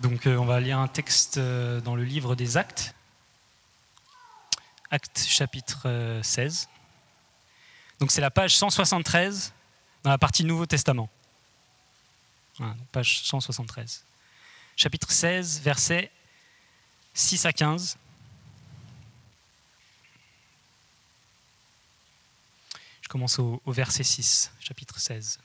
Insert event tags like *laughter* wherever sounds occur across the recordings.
Donc euh, on va lire un texte euh, dans le livre des Actes, Actes chapitre 16. Euh, donc c'est la page 173 dans la partie Nouveau Testament. page 173. Chapitre 16, versets 6 à 15. Je commence au, au verset 6, chapitre 16.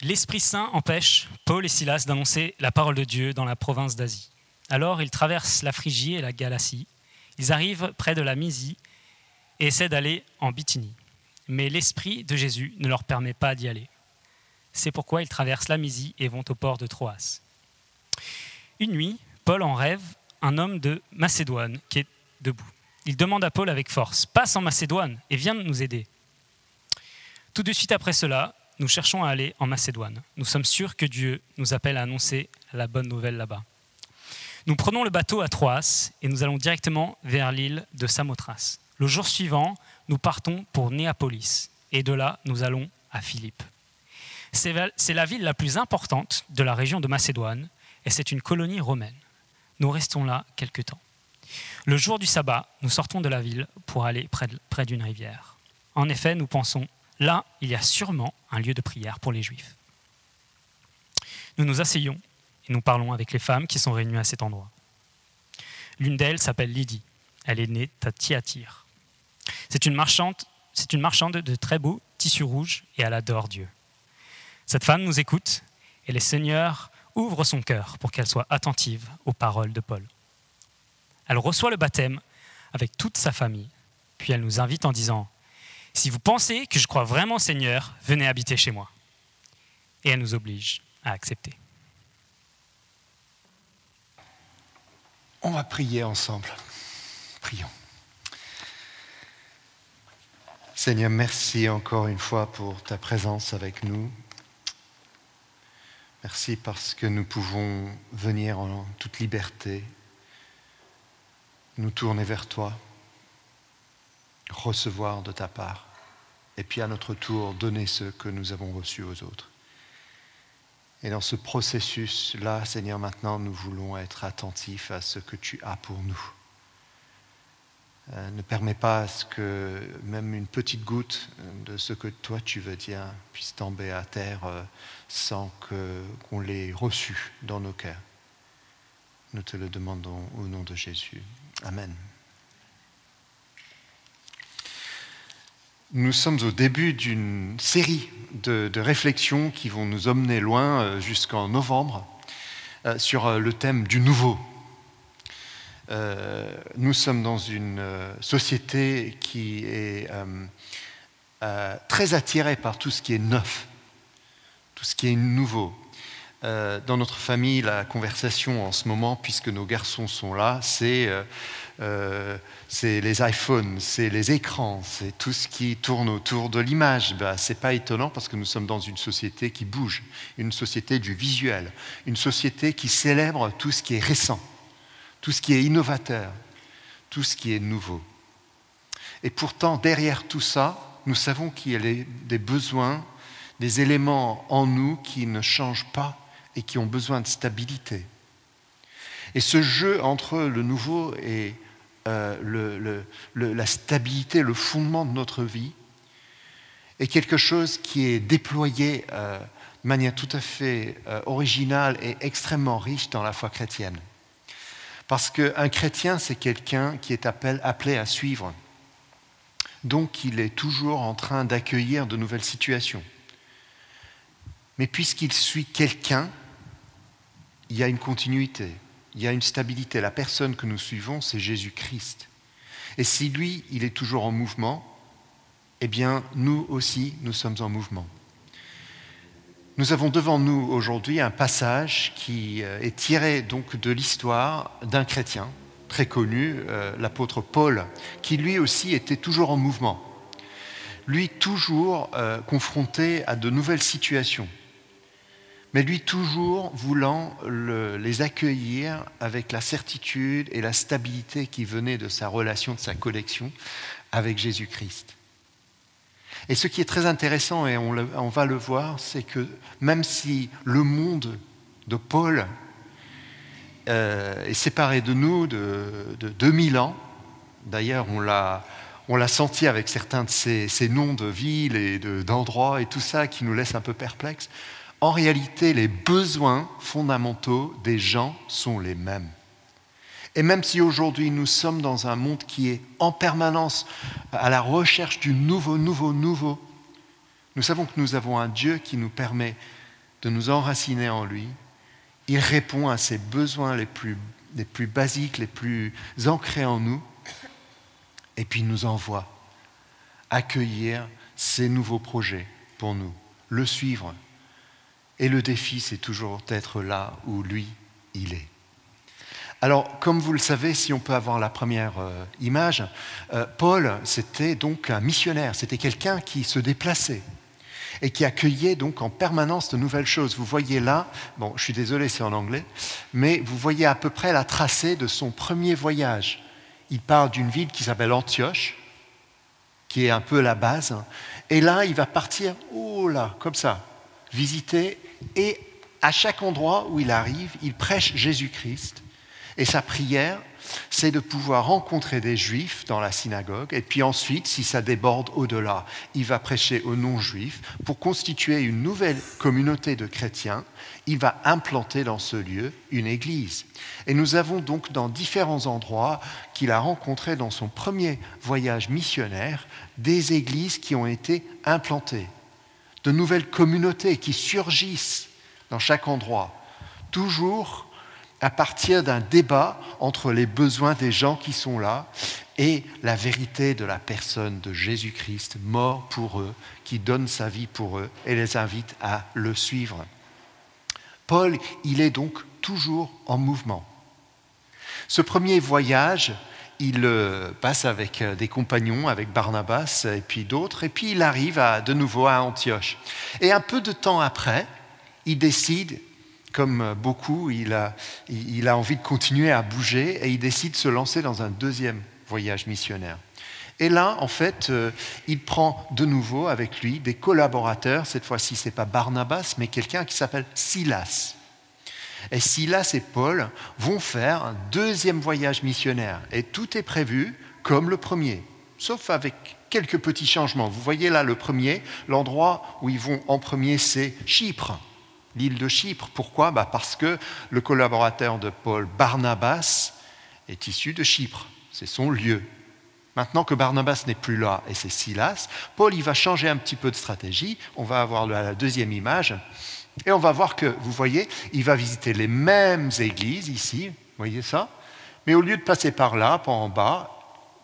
L'Esprit Saint empêche Paul et Silas d'annoncer la parole de Dieu dans la province d'Asie. Alors ils traversent la Phrygie et la Galatie. Ils arrivent près de la Mysie et essaient d'aller en Bithynie. Mais l'Esprit de Jésus ne leur permet pas d'y aller. C'est pourquoi ils traversent la Mysie et vont au port de Troas. Une nuit, Paul en rêve un homme de Macédoine qui est debout. Il demande à Paul avec force Passe en Macédoine et viens nous aider. Tout de suite après cela, nous cherchons à aller en Macédoine. Nous sommes sûrs que Dieu nous appelle à annoncer la bonne nouvelle là-bas. Nous prenons le bateau à Troas et nous allons directement vers l'île de Samothrace. Le jour suivant, nous partons pour Néapolis et de là, nous allons à Philippe. C'est la ville la plus importante de la région de Macédoine et c'est une colonie romaine. Nous restons là quelque temps. Le jour du sabbat, nous sortons de la ville pour aller près d'une rivière. En effet, nous pensons Là, il y a sûrement un lieu de prière pour les Juifs. Nous nous asseyons et nous parlons avec les femmes qui sont réunies à cet endroit. L'une d'elles s'appelle Lydie. Elle est née à Thyatire. C'est une marchande, c'est une marchande de très beaux tissus rouges et elle adore Dieu. Cette femme nous écoute et le Seigneur ouvre son cœur pour qu'elle soit attentive aux paroles de Paul. Elle reçoit le baptême avec toute sa famille, puis elle nous invite en disant si vous pensez que je crois vraiment Seigneur, venez habiter chez moi. Et elle nous oblige à accepter. On va prier ensemble. Prions. Seigneur, merci encore une fois pour ta présence avec nous. Merci parce que nous pouvons venir en toute liberté, nous tourner vers toi recevoir de ta part, et puis à notre tour donner ce que nous avons reçu aux autres. Et dans ce processus-là, Seigneur, maintenant, nous voulons être attentifs à ce que tu as pour nous. Euh, ne permets pas que même une petite goutte de ce que toi tu veux dire puisse tomber à terre euh, sans qu'on l'ait reçu dans nos cœurs. Nous te le demandons au nom de Jésus. Amen. Nous sommes au début d'une série de, réflexions qui vont nous emmener loin euh, jusqu'en novembre euh, sur euh, le thème du nouveau. nous sommes dans une société qui est très attirée par tout ce qui est neuf, tout ce qui est nouveau. dans notre famille, la conversation en ce moment, puisque nos garçons sont là, c'est euh, c'est les iPhones, c'est les écrans, c'est tout ce qui tourne autour de l'image. Ben, ce n'est pas étonnant parce que nous sommes dans une société qui bouge, une société du visuel, une société qui célèbre tout ce qui est récent, tout ce qui est innovateur, tout ce qui est nouveau. Et pourtant, derrière tout ça, nous savons qu'il y a des besoins, des éléments en nous qui ne changent pas et qui ont besoin de stabilité. Et ce jeu entre le nouveau et euh, la stabilité, le fondement de notre vie, est quelque chose qui est déployé euh, de manière tout à fait euh, originale et extrêmement riche dans la foi chrétienne. Parce qu'un chrétien, c'est quelqu'un qui est appelé à suivre. Donc il est toujours en train d'accueillir de nouvelles situations. Mais puisqu'il suit quelqu'un, il y a une continuité il y a une stabilité. La personne que nous suivons, c'est Jésus-Christ. Et si lui, il est toujours en mouvement, eh bien, nous aussi, nous sommes en mouvement. Nous avons devant nous aujourd'hui un passage qui euh, est tiré donc de l'histoire d'un chrétien très connu, euh, l'apôtre Paul, qui lui aussi était toujours en mouvement. Lui toujours euh, confronté à de nouvelles situations mais lui toujours voulant les accueillir avec la certitude et la stabilité qui venait de sa relation, de sa connexion avec Jésus-Christ. Et ce qui est très intéressant, et on, va le voir, c'est que même si le monde de Paul euh, est séparé de nous de, 2000 ans, d'ailleurs on l'a, senti avec certains de ces, noms de villes et d'endroits et tout ça qui nous laisse un peu perplexes, en réalité les besoins fondamentaux des gens sont les mêmes. Et même si aujourd'hui nous sommes dans un monde qui est en permanence à la recherche du nouveau, nouveau, nouveau, nous savons que nous avons un Dieu qui nous permet de nous enraciner en lui. Il répond à ces besoins les plus, les plus basiques, les plus ancrés en nous, et puis il nous envoie accueillir ces nouveaux projets pour nous, le suivre. Et le défi, c'est toujours d'être là où lui, il est. Alors, comme vous le savez, si on peut avoir la première euh, image, euh, Paul, c'était donc un missionnaire, c'était quelqu'un qui se déplaçait et qui accueillait donc en permanence de nouvelles choses. Vous voyez là, bon, je suis désolé, c'est en anglais, mais vous voyez à peu près la tracée de son premier voyage. Il part d'une ville qui s'appelle Antioche, qui est un peu la base, et là, il va partir, oh là, comme ça, visiter, et à chaque endroit où il arrive, il prêche Jésus-Christ et sa prière, c'est de pouvoir rencontrer des juifs dans la synagogue, et puis ensuite, si ça déborde au-delà, il va prêcher aux non-juifs pour constituer une nouvelle communauté de chrétiens. Il va implanter dans ce lieu une église. Et nous avons donc dans différents endroits qu'il a rencontrés dans son premier voyage missionnaire des églises qui ont été implantées, de nouvelles communautés qui surgissent dans chaque endroit, toujours à partir d'un débat entre les besoins des gens qui sont là et la vérité de la personne de Jésus-Christ, mort pour eux, qui donne sa vie pour eux et les invite à le suivre. Paul, il est donc toujours en mouvement. Ce premier voyage, il euh, passe avec euh, des compagnons, avec Barnabas et puis d'autres, et puis il arrive de nouveau à Antioche. Et un peu de temps après, il décide comme beaucoup, il a, il a envie de continuer à bouger et il décide de se lancer dans un deuxième voyage missionnaire. Et là, en fait, euh, il prend de nouveau avec lui des collaborateurs. Cette fois-ci, ce n'est pas Barnabas, mais quelqu'un qui s'appelle Silas. Et Silas et Paul vont faire un deuxième voyage missionnaire. Et tout est prévu comme le premier, sauf avec quelques petits changements. Vous voyez là le premier, l'endroit où ils vont en premier, c'est Chypre l'île de Chypre. Pourquoi? Bah, Parce que le collaborateur de Paul, Barnabas, est issu de Chypre. C'est son lieu. Maintenant que Barnabas n'est plus là et c'est Silas, Paul il va changer un petit peu de stratégie. On va avoir la deuxième image. Et on va voir que, vous voyez, il va visiter les mêmes églises ici, voyez ça Mais au lieu de passer par là, par en bas,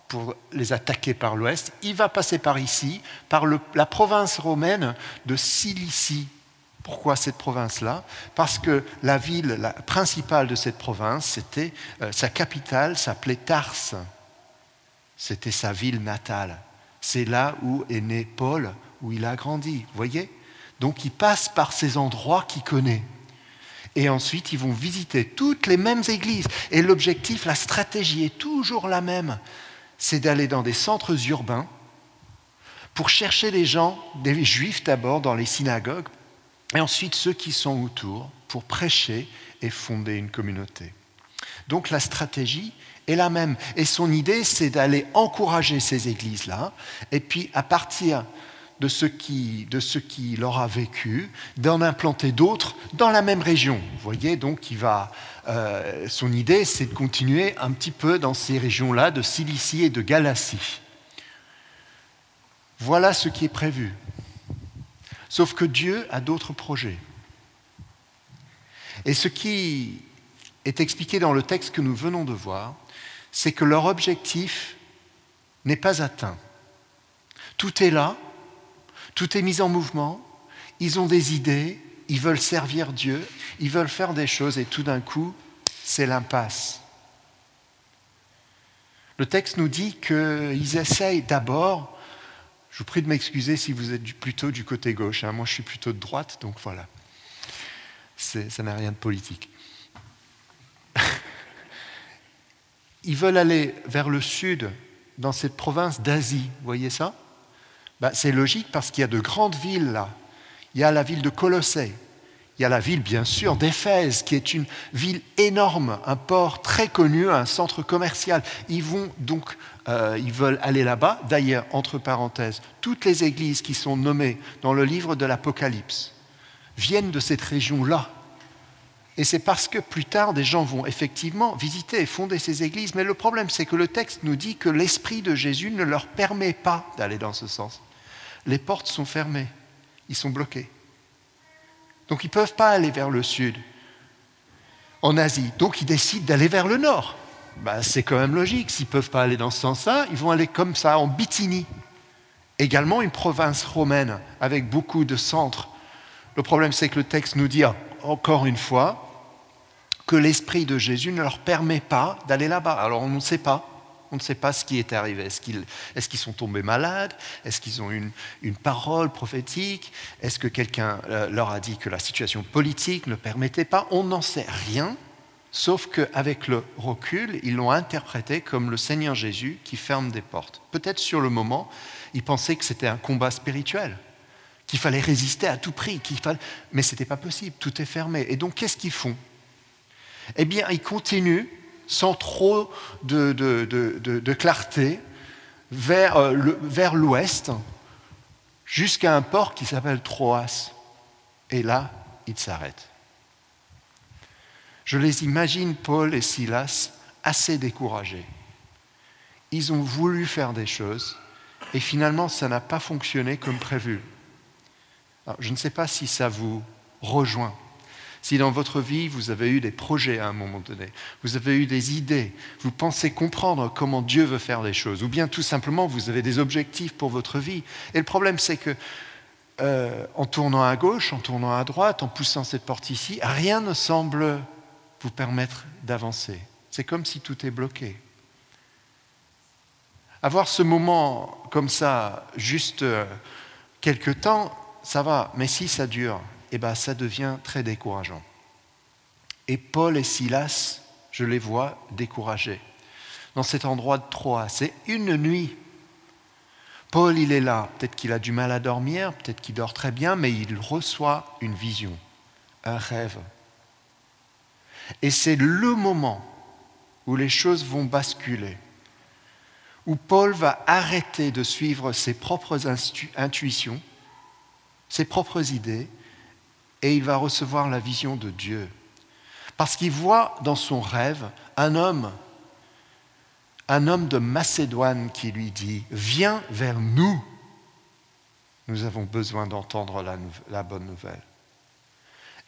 pour les attaquer par l'ouest, il va passer par ici, par la province romaine de Cilicie. Pourquoi cette province-là? Parce que la ville principale de cette province, c'était euh, sa capitale s'appelait Tarse. C'était sa ville natale. C'est là où est né Paul, où il a grandi. Vous voyez? Donc il passe par ces endroits qu'il connaît. Et ensuite, ils vont visiter toutes les mêmes églises. Et l'objectif, la stratégie est toujours la même. C'est d'aller dans des centres urbains pour chercher les gens, des juifs d'abord, dans les synagogues, et ensuite ceux qui sont autour pour prêcher et fonder une communauté. Donc la stratégie est la même. Et son idée, c'est d'aller encourager ces églises-là, et puis à partir de ce qui, de ce qui leur a vécu, d'en implanter d'autres dans la même région. Vous voyez, donc il va, euh, son idée, c'est de continuer un petit peu dans ces régions-là de Cilicie et de Galatie. Voilà ce qui est prévu. Sauf que Dieu a d'autres projets. Et ce qui est expliqué dans le texte que nous venons de voir, c'est que leur objectif n'est pas atteint. Tout est là, tout est mis en mouvement, ils ont des idées, ils veulent servir Dieu, ils veulent faire des choses et tout d'un coup, c'est l'impasse. Le texte nous dit qu'ils essayent d'abord je vous prie de m'excuser si vous êtes plutôt du côté gauche. Hein. Moi, je suis plutôt de droite, donc voilà. Ça n'a rien de politique. *laughs* Ils veulent aller vers le sud, dans cette province d'Asie. Vous voyez ça? Ben, c'est logique parce qu'il y a de grandes villes là. Il y a la ville de Colossée, il y a la ville, bien sûr, d'Éphèse, qui est une ville énorme, un port très connu, un centre commercial. Ils vont donc, euh, ils veulent aller là-bas. D'ailleurs, entre parenthèses, toutes les églises qui sont nommées dans le livre de l'Apocalypse viennent de cette région-là. Et c'est parce que plus tard, des gens vont effectivement visiter et fonder ces églises. Mais le problème, c'est que le texte nous dit que l'Esprit de Jésus ne leur permet pas d'aller dans ce sens. Les portes sont fermées, ils sont bloqués. Donc ils ne peuvent pas aller vers le sud, en Asie. Donc ils décident d'aller vers le nord. Ben, c'est quand même logique. S'ils ne peuvent pas aller dans ce sens-là, ils vont aller comme ça, en Bithynie. Également une province romaine avec beaucoup de centres. Le problème, c'est que le texte nous dit encore une fois que l'Esprit de Jésus ne leur permet pas d'aller là-bas. Alors on ne sait pas. On ne sait pas ce qui est arrivé. Est-ce qu'ils sont tombés malades? Est-ce qu'ils ont une, une parole prophétique? Est-ce que quelqu'un euh, leur a dit que la situation politique ne permettait pas? On n'en sait rien, sauf qu'avec le recul, ils l'ont interprété comme le Seigneur Jésus qui ferme des portes. Peut-être sur le moment, ils pensaient que c'était un combat spirituel, qu'il fallait résister à tout prix, fallait... mais ce n'était pas possible, tout est fermé. Et donc qu'est-ce qu'ils font? Eh bien, ils continuent sans trop de, clarté, vers, euh, vers l'ouest, jusqu'à un port qui s'appelle Troas. Et là, ils s'arrêtent. Je les imagine, Paul et Silas, assez découragés. Ils ont voulu faire des choses et finalement, ça n'a pas fonctionné comme prévu. je ne sais pas si ça vous rejoint. Si dans votre vie, vous avez eu des projets à un moment donné, vous avez eu des idées, vous pensez comprendre comment Dieu veut faire les choses, ou bien tout simplement, vous avez des objectifs pour votre vie. Et le problème, c'est que euh, en tournant à gauche, en tournant à droite, en poussant cette porte ici, rien ne semble vous permettre d'avancer. C'est comme si tout est bloqué. Avoir ce moment comme ça, juste euh, quelques temps, ça va, mais si ça dure, eh ben, ça devient très décourageant. Et Paul et Silas, je les vois découragés. Dans cet endroit de Troie, c'est une nuit. Paul, il est là. Peut-être qu'il a du mal à dormir, peut-être qu'il dort très bien, mais il reçoit une vision, un rêve. Et c'est le moment où les choses vont basculer, où Paul va arrêter de suivre ses propres intuitions, ses propres idées, et il va recevoir la vision de Dieu. Parce qu'il voit dans son rêve un homme, un homme de Macédoine qui lui dit, viens vers nous, nous avons besoin d'entendre la, bonne nouvelle.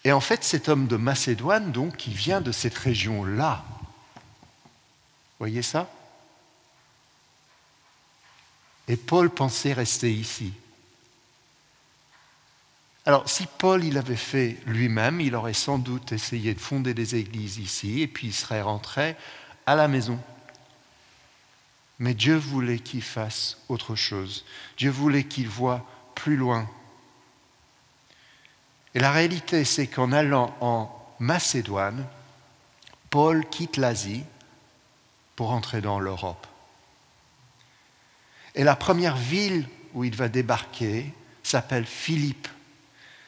Et en fait, cet homme de Macédoine, donc, qui vient de cette région-là, voyez ça? Et Paul pensait rester ici. Alors, si Paul il avait fait lui-même, il aurait sans doute essayé de fonder des églises ici et puis il serait rentré à la maison. Mais Dieu voulait qu'il fasse autre chose. Dieu voulait qu'il voie plus loin. Et la réalité, c'est qu'en allant en Macédoine, Paul quitte l'Asie pour entrer dans l'Europe. Et la première ville où il va débarquer s'appelle Philippe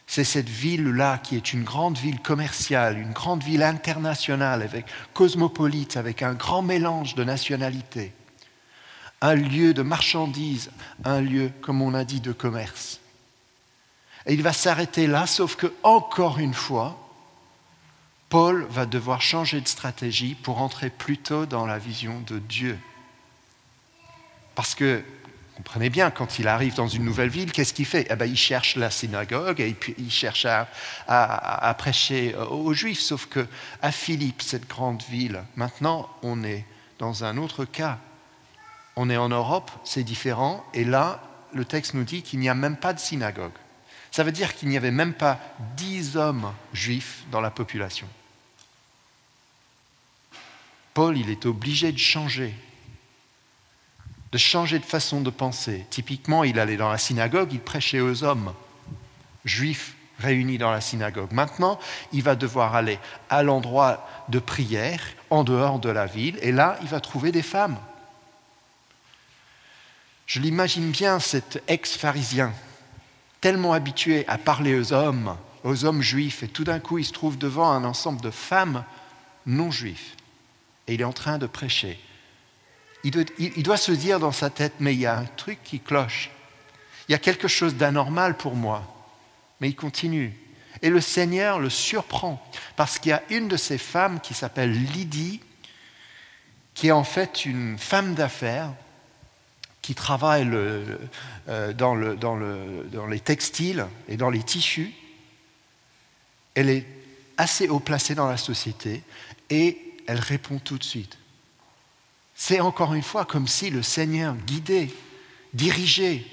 c'est cette ville-là qui est une grande ville commerciale, une grande ville internationale, avec cosmopolite, avec un grand mélange de nationalités. Un lieu de marchandises, un lieu, comme on a dit, de commerce. Et il va s'arrêter là, sauf que, encore une fois, Paul va devoir changer de stratégie pour entrer plutôt dans la vision de Dieu. Parce que Comprenez bien, quand il arrive dans une nouvelle ville, qu'est-ce qu'il fait? Eh ben, Il cherche la synagogue et il cherche à, prêcher aux Juifs. Sauf que à Philippe, cette grande ville, maintenant, on est dans un autre cas. On est en Europe, c'est différent. Et là, le texte nous dit qu'il n'y a même pas de synagogue. Ça veut dire qu'il n'y avait même pas dix hommes juifs dans la population. Paul, il est obligé de changer de changer de façon de penser. Typiquement, il allait dans la synagogue, il prêchait aux hommes juifs réunis dans la synagogue. Maintenant, il va devoir aller à l'endroit de prière, en dehors de la ville, et là, il va trouver des femmes. Je l'imagine bien, cet ex-pharisien, tellement habitué à parler aux hommes, aux hommes juifs, et tout d'un coup il se trouve devant un ensemble de femmes non juives, et il est en train de prêcher. Il doit, se dire dans sa tête, mais il y a un truc qui cloche, il y a quelque chose d'anormal pour moi, mais il continue. Et le Seigneur le surprend, parce qu'il y a une de ces femmes qui s'appelle Lydie, qui est en fait une femme d'affaires, qui travaille euh, dans, les textiles et dans les tissus. Elle est assez haut placée dans la société et elle répond tout de suite. C'est encore une fois comme si le Seigneur guidait, dirigeait.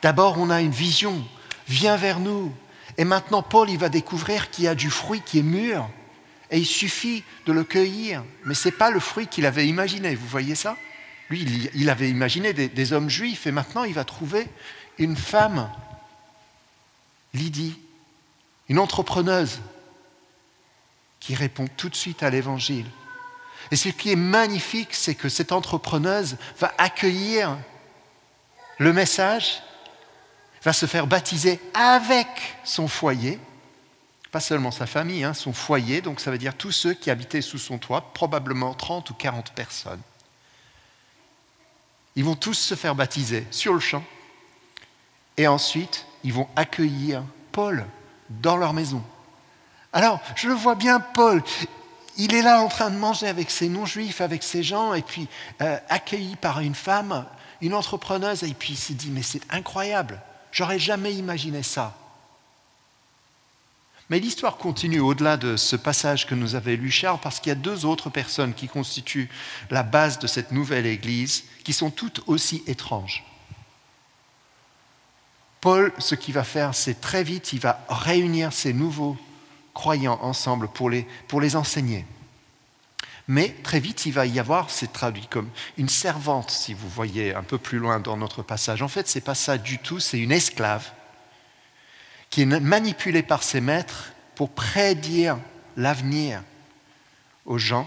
D'abord, on a une vision, viens vers nous. Et maintenant, Paul, il va découvrir qu'il y a du fruit qui est mûr. Et il suffit de le cueillir. Mais ce n'est pas le fruit qu'il avait imaginé. Vous voyez ça? Lui, il avait imaginé des, hommes juifs et maintenant il va trouver une femme, Lydie, une entrepreneuse qui répond tout de suite à l'évangile. Et ce qui est magnifique, c'est que cette entrepreneuse va accueillir le message, va se faire baptiser avec son foyer, pas seulement sa famille, hein, son foyer, donc ça veut dire tous ceux qui habitaient sous son toit, probablement 30 ou 40 personnes. Ils vont tous se faire baptiser sur le champ. Et ensuite, ils vont accueillir Paul dans leur maison. Alors, je le vois bien, Paul, il est là en train de manger avec ses non-juifs, avec ses gens, et puis euh, accueilli par une femme, une entrepreneuse, et puis il s'est dit, mais c'est incroyable, j'aurais jamais imaginé ça. Mais l'histoire continue au-delà de ce passage que nous avait lu Charles, parce qu'il y a deux autres personnes qui constituent la base de cette nouvelle Église, qui sont toutes aussi étranges. Paul, ce qu'il va faire, c'est très vite, il va réunir ces nouveaux croyants ensemble pour les, pour les enseigner. Mais très vite, il va y avoir, c'est traduit comme une servante, si vous voyez un peu plus loin dans notre passage. En fait, ce n'est pas ça du tout, c'est une esclave qui est manipulé par ses maîtres pour prédire l'avenir aux gens.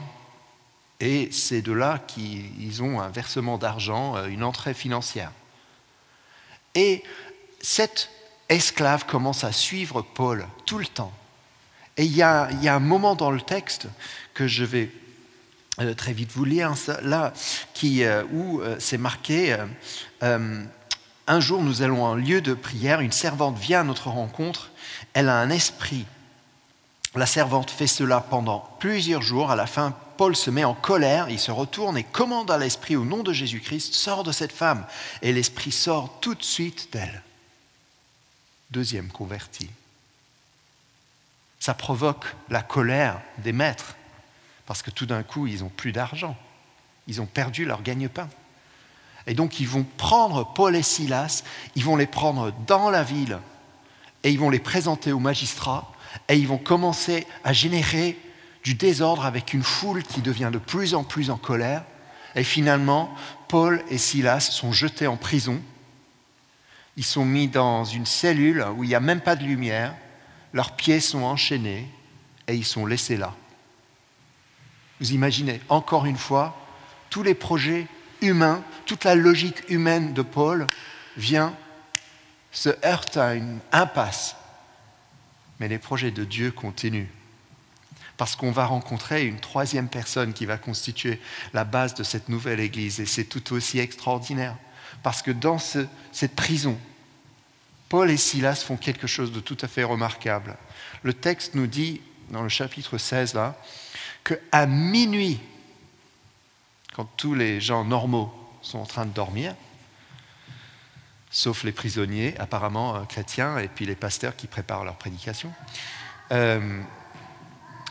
Et c'est de là qu'ils ont un versement d'argent, euh, une entrée financière. Et cette esclave commence à suivre Paul tout le temps. Et il y a, un moment dans le texte que je vais euh, très vite vous lire, là, qui, euh, où c'est marqué un jour, nous allons en lieu de prière, une servante vient à notre rencontre, elle a un esprit. La servante fait cela pendant plusieurs jours. À la fin, Paul se met en colère, il se retourne et commande à l'esprit au nom de Jésus-Christ, sors de cette femme. Et l'esprit sort tout de suite d'elle. Deuxième converti. Ça provoque la colère des maîtres, parce que tout d'un coup, ils n'ont plus d'argent. Ils ont perdu leur gagne-pain. Et donc ils vont prendre Paul et Silas, ils vont les prendre dans la ville et ils vont les présenter au magistrat et ils vont commencer à générer du désordre avec une foule qui devient de plus en plus en colère. Et finalement, Paul et Silas sont jetés en prison. Ils sont mis dans une cellule où il n'y a même pas de lumière. Leurs pieds sont enchaînés et ils sont laissés là. Vous imaginez, encore une fois, tous les projets humain, toute la logique humaine de Paul vient se heurte à une impasse. Mais les projets de Dieu continuent. Parce qu'on va rencontrer une troisième personne qui va constituer la base de cette nouvelle Église. Et c'est tout aussi extraordinaire. Parce que dans cette prison, Paul et Silas font quelque chose de tout à fait remarquable. Le texte nous dit, dans le chapitre 16, là, qu'à minuit, quand tous les gens normaux sont en train de dormir, sauf les prisonniers, apparemment euh, chrétiens, et puis les pasteurs qui préparent leur prédication. Euh,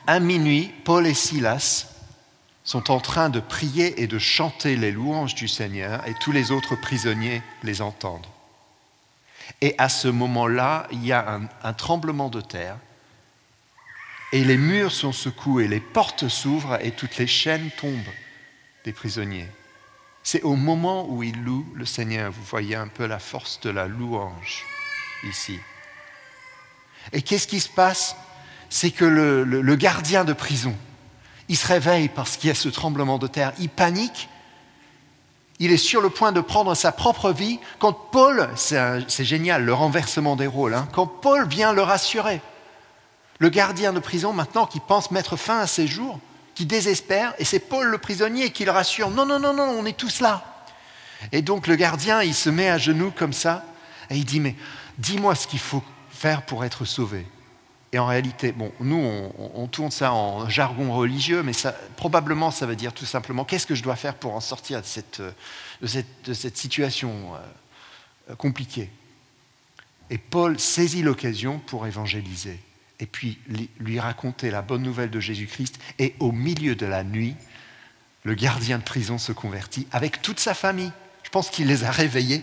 à minuit, Paul et Silas sont en train de prier et de chanter les louanges du Seigneur, et tous les autres prisonniers les entendent. Et à ce moment-là, il y a un, tremblement de terre, et les murs sont secoués, les portes s'ouvrent, et toutes les chaînes tombent des prisonniers. C'est au moment où ils louent le Seigneur, vous voyez un peu la force de la louange ici. Et qu'est-ce qui se passe? C'est que le, gardien de prison, il se réveille parce qu'il y a ce tremblement de terre, il panique, il est sur le point de prendre sa propre vie quand Paul, c'est génial le renversement des rôles, hein, quand Paul vient le rassurer. Le gardien de prison maintenant qui pense mettre fin à ses jours, qui désespère, et c'est Paul le prisonnier qui le rassure, non, non, non, non, on est tous là. Et donc le gardien, il se met à genoux comme ça, et il dit, mais dis-moi ce qu'il faut faire pour être sauvé. Et en réalité, bon, nous, on, tourne ça en jargon religieux, mais probablement, ça veut dire tout simplement qu'est-ce que je dois faire pour en sortir de cette, cette, situation euh, compliquée? Et Paul saisit l'occasion pour évangéliser, et puis lui raconter la bonne nouvelle de Jésus-Christ. Et au milieu de la nuit, le gardien de prison se convertit avec toute sa famille. Je pense qu'il les a réveillés.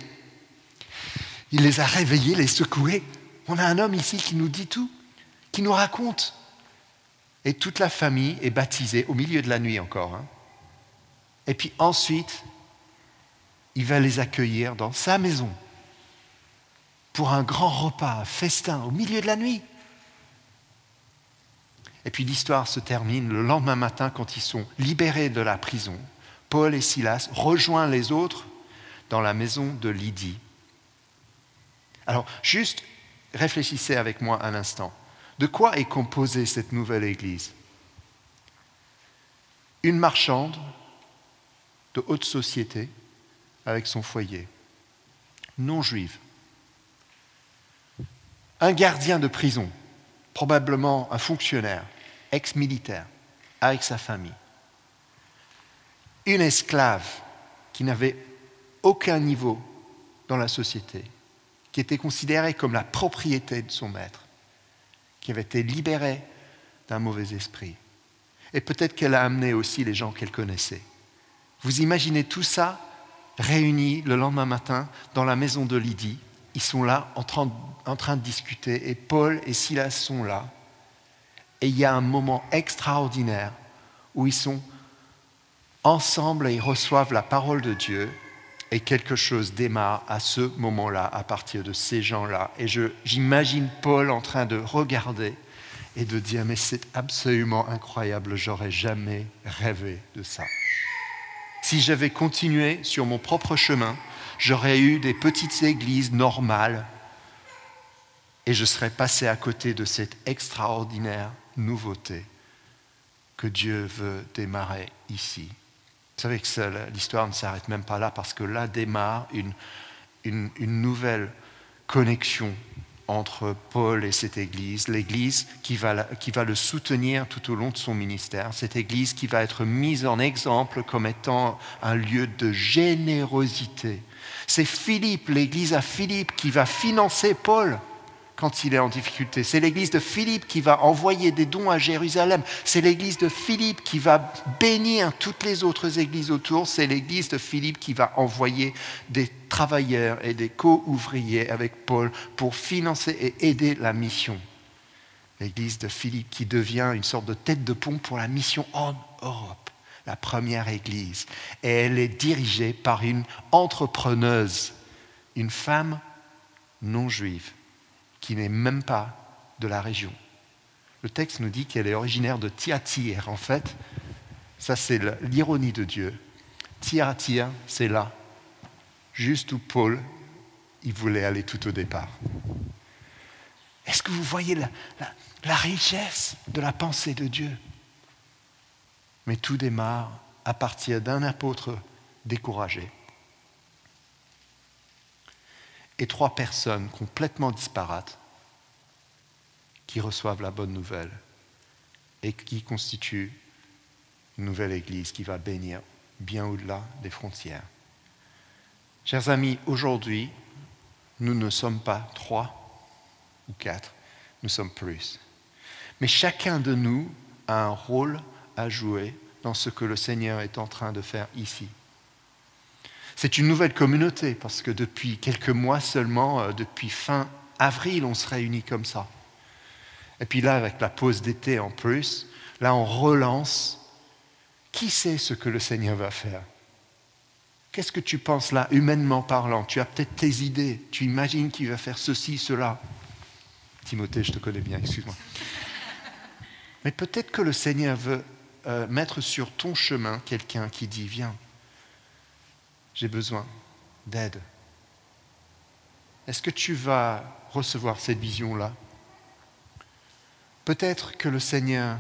Il les a réveillés, les secoués. On a un homme ici qui nous dit tout qui nous raconte. Et toute la famille est baptisée au milieu de la nuit encore. Hein. Et puis ensuite, il va les accueillir dans sa maison pour un grand repas, un festin, au milieu de la nuit. Et puis l'histoire se termine le lendemain matin quand ils sont libérés de la prison. Paul et Silas rejoignent les autres dans la maison de Lydie. Alors, juste réfléchissez avec moi un instant. De quoi est composée cette nouvelle Église? Une marchande de haute société avec son foyer, non juive. Un gardien de prison, probablement un fonctionnaire, ex-militaire, avec sa famille. Une esclave qui n'avait aucun niveau dans la société, qui était considérée comme la propriété de son maître qui avait été libérée d'un mauvais esprit. Et peut-être qu'elle a amené aussi les gens qu'elle connaissait. Vous imaginez tout ça réuni le lendemain matin dans la maison de Lydie. Ils sont là en train, en train de discuter et Paul et Silas sont là. Et il y a un moment extraordinaire où ils sont ensemble et ils reçoivent la parole de Dieu et quelque chose démarre à ce moment-là, à partir de ces gens-là. Et j'imagine Paul en train de regarder et de dire, mais c'est absolument incroyable, j'aurais jamais rêvé de ça. Si j'avais continué sur mon propre chemin, j'aurais eu des petites églises normales et je serais passé à côté de cette extraordinaire nouveauté que Dieu veut démarrer ici. Vous savez que l'histoire ne s'arrête même pas là parce que là démarre une, une, nouvelle connexion entre Paul et cette Église, l'Église qui va, qui va le soutenir tout au long de son ministère, cette Église qui va être mise en exemple comme étant un lieu de générosité. C'est Philippe, l'Église à Philippe, qui va financer Paul quand il est en difficulté. C'est l'église de Philippe qui va envoyer des dons à Jérusalem. C'est l'église de Philippe qui va bénir toutes les autres églises autour. C'est l'église de Philippe qui va envoyer des travailleurs et des co-ouvriers avec Paul pour financer et aider la mission. L'église de Philippe qui devient une sorte de tête de pont pour la mission en Europe, la première église. Et elle est dirigée par une entrepreneuse, une femme non juive qui n'est même pas de la région. Le texte nous dit qu'elle est originaire de Thyatire. En fait, ça c'est l'ironie de Dieu. Thyatire, c'est là, juste où Paul, il voulait aller tout au départ. Est-ce que vous voyez la, la richesse de la pensée de Dieu? Mais tout démarre à partir d'un apôtre découragé et trois personnes complètement disparates qui reçoivent la bonne nouvelle et qui constituent une nouvelle Église qui va bénir bien au-delà des frontières. Chers amis, aujourd'hui, nous ne sommes pas trois ou quatre, nous sommes plus. Mais chacun de nous a un rôle à jouer dans ce que le Seigneur est en train de faire ici. C'est une nouvelle communauté parce que depuis quelques mois seulement, euh, depuis fin avril, on se réunit comme ça. Et puis là, avec la pause d'été en plus, là, on relance. Qui sait ce que le Seigneur va faire? Qu'est-ce que tu penses là, humainement parlant? Tu as peut-être tes idées, tu imagines qu'il va faire ceci, cela. Timothée, je te connais bien, excuse-moi. Mais peut-être que le Seigneur veut euh, mettre sur ton chemin quelqu'un qui dit, viens, j'ai besoin d'aide. Est-ce que tu vas recevoir cette vision-là? Peut-être que le Seigneur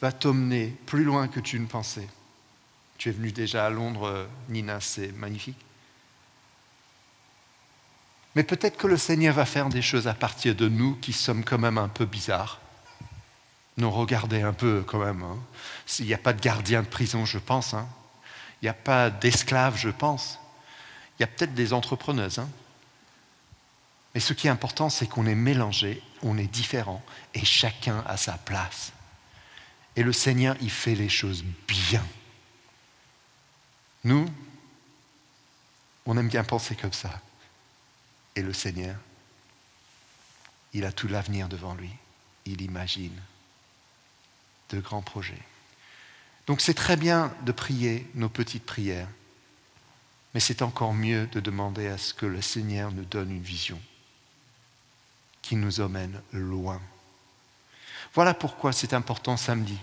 va t'emmener plus loin que tu ne pensais. Tu es venu déjà à Londres, Nina, c'est magnifique. Mais peut-être que le Seigneur va faire des choses à partir de nous qui sommes quand même un peu bizarres. Nous regardez un peu quand même. Hein. S'il n'y a pas de gardien de prison, je pense. Hein. Il n'y a pas d'esclaves, je pense. Il y a peut-être des entrepreneuses. Hein. Mais ce qui est important, c'est qu'on est mélangé, on est différent, et chacun a sa place. Et le Seigneur, il fait les choses bien. Nous, on aime bien penser comme ça. Et le Seigneur, il a tout l'avenir devant lui. Il imagine de grands projets. Donc c'est très bien de prier nos petites prières, mais c'est encore mieux de demander à ce que le Seigneur nous donne une vision qui nous emmène loin. Voilà pourquoi c'est important samedi.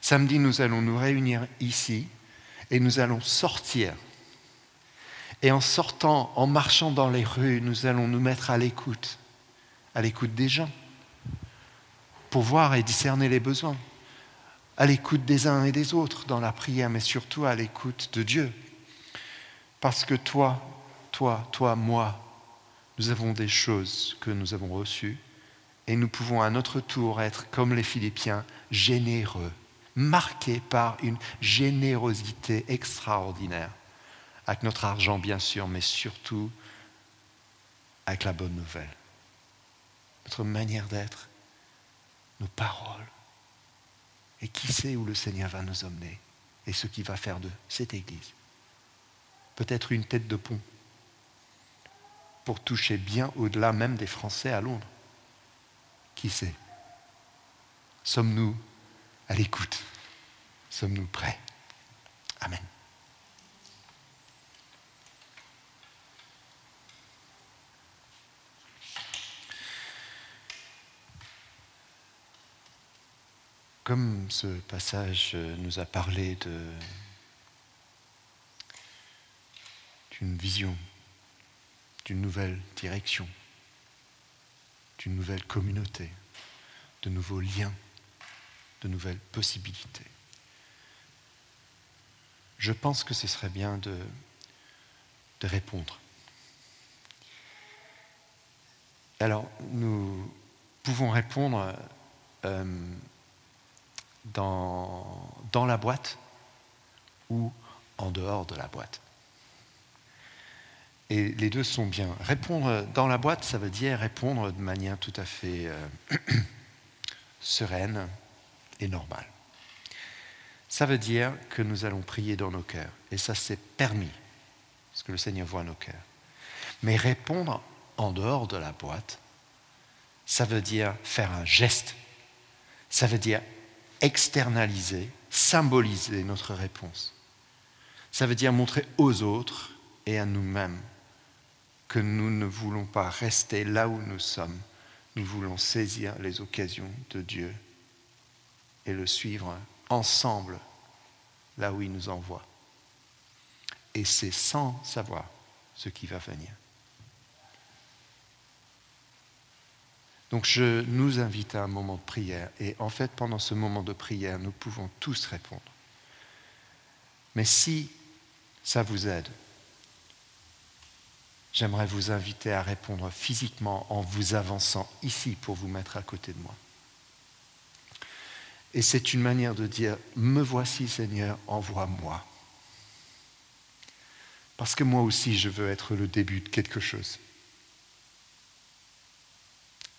Samedi, nous allons nous réunir ici et nous allons sortir et en sortant, en marchant dans les rues, nous allons nous mettre à l'écoute, à l'écoute des gens, pour voir et discerner les besoins, à l'écoute des uns et des autres dans la prière, mais surtout à l'écoute de Dieu. Parce que toi, toi, toi, moi, nous avons des choses que nous avons reçues et nous pouvons à notre tour être, comme les Philippiens, généreux, marqués par une générosité extraordinaire avec notre argent bien sûr, mais surtout avec la bonne nouvelle. Notre manière d'être, nos paroles. Et qui sait où le Seigneur va nous emmener et ce qu'il va faire de cette Église? Peut-être une tête de pont pour toucher bien au-delà même des Français à Londres. Qui sait? Sommes-nous à l'écoute? Sommes-nous prêts? Amen. Comme ce passage nous a parlé d'une vision, d'une nouvelle direction, d'une nouvelle communauté, de nouveaux liens, de nouvelles possibilités. Je pense que ce serait bien de, de répondre. Alors, nous pouvons répondre euh, dans, la boîte ou en dehors de la boîte. Et les deux sont bien. Répondre dans la boîte, ça veut dire répondre de manière tout à fait euh, *clears throat* sereine et normale. Ça veut dire que nous allons prier dans nos cœurs. Et ça, c'est permis, parce que le Seigneur voit nos cœurs. Mais répondre en dehors de la boîte, ça veut dire faire un geste. Ça veut dire externaliser, symboliser notre réponse. Ça veut dire montrer aux autres et à nous-mêmes que nous ne voulons pas rester là où nous sommes. Nous voulons saisir les occasions de Dieu et le suivre ensemble là où il nous envoie. Et c'est sans savoir ce qui va venir. Donc je nous invite à un moment de prière. Et en fait, pendant ce moment de prière, nous pouvons tous répondre. Mais si ça vous aide, j'aimerais vous inviter à répondre physiquement en vous avançant ici pour vous mettre à côté de moi. Et c'est une manière de dire, me voici Seigneur, envoie-moi. Parce que moi aussi, je veux être le début de quelque chose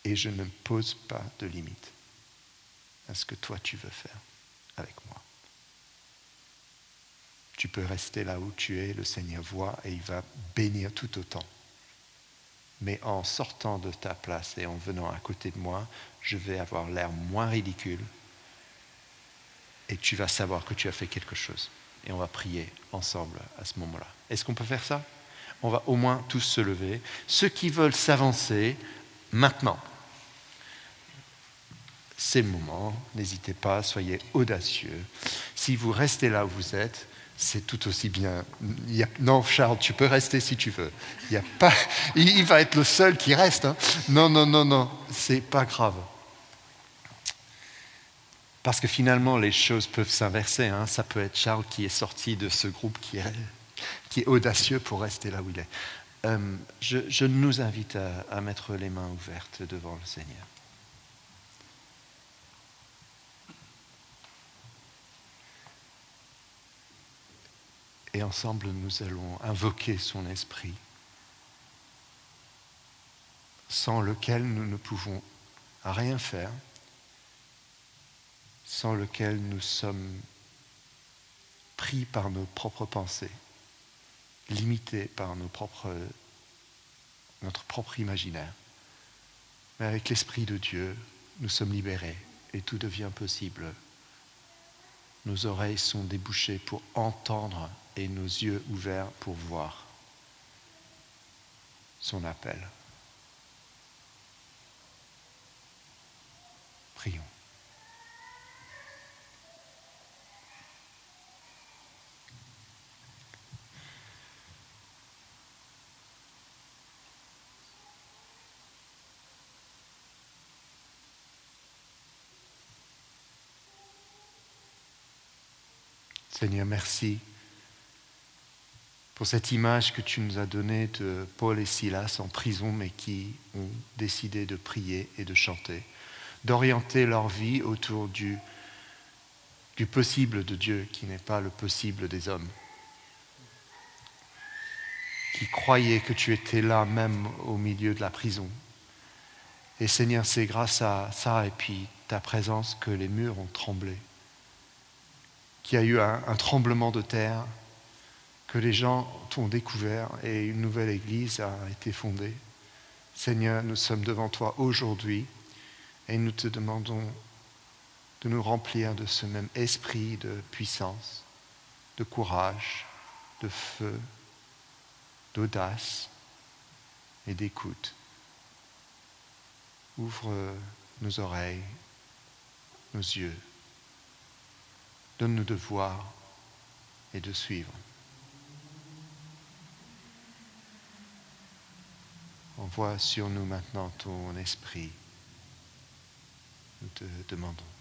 et je ne pose pas de limite à ce que toi tu veux faire avec moi. Tu peux rester là où tu es, le Seigneur voit et il va bénir tout autant. Mais en sortant de ta place et en venant à côté de moi, je vais avoir l'air moins ridicule et tu vas savoir que tu as fait quelque chose. Et on va prier ensemble à ce moment-là. Est-ce qu'on peut faire ça? On va au moins tous se lever. Ceux qui veulent s'avancer, maintenant ces moments. N'hésitez pas, soyez audacieux. Si vous restez là où vous êtes, c'est tout aussi bien. non, Charles, tu peux rester si tu veux. *laughs* Il, va être le seul qui reste. Hein. Non, non, non, non, c'est pas grave. Parce que finalement, les choses peuvent s'inverser. Hein. Ça peut être Charles qui est sorti de ce groupe qui est, qui est audacieux pour rester là où il est. Euh, je, nous invite à mettre les mains ouvertes devant le Seigneur. Et ensemble, nous allons invoquer son esprit, sans lequel nous ne pouvons rien faire, sans lequel nous sommes pris par nos propres pensées, limités par nos propres, notre propre imaginaire. Mais avec l'Esprit de Dieu, nous sommes libérés et tout devient possible. Nos oreilles sont débouchées pour entendre et nos yeux ouverts pour voir son appel. Prions. Seigneur, merci pour cette image que tu nous as donnée de Paul et Silas en prison, mais qui ont décidé de prier et de chanter, d'orienter leur vie autour du, possible de Dieu, qui n'est pas le possible des hommes, qui croyaient que tu étais là même au milieu de la prison. Et Seigneur, c'est grâce à ça et puis ta présence que les murs ont tremblé, qu'il y a eu un tremblement de terre que les gens t'ont découvert et une nouvelle Église a été fondée. Seigneur, nous sommes devant toi aujourd'hui et nous te demandons de nous remplir de ce même esprit de puissance, de courage, de feu, d'audace et d'écoute. Ouvre nos oreilles, nos yeux. Donne-nous de voir et de suivre. Envoie sur nous maintenant ton esprit. Nous te demandons.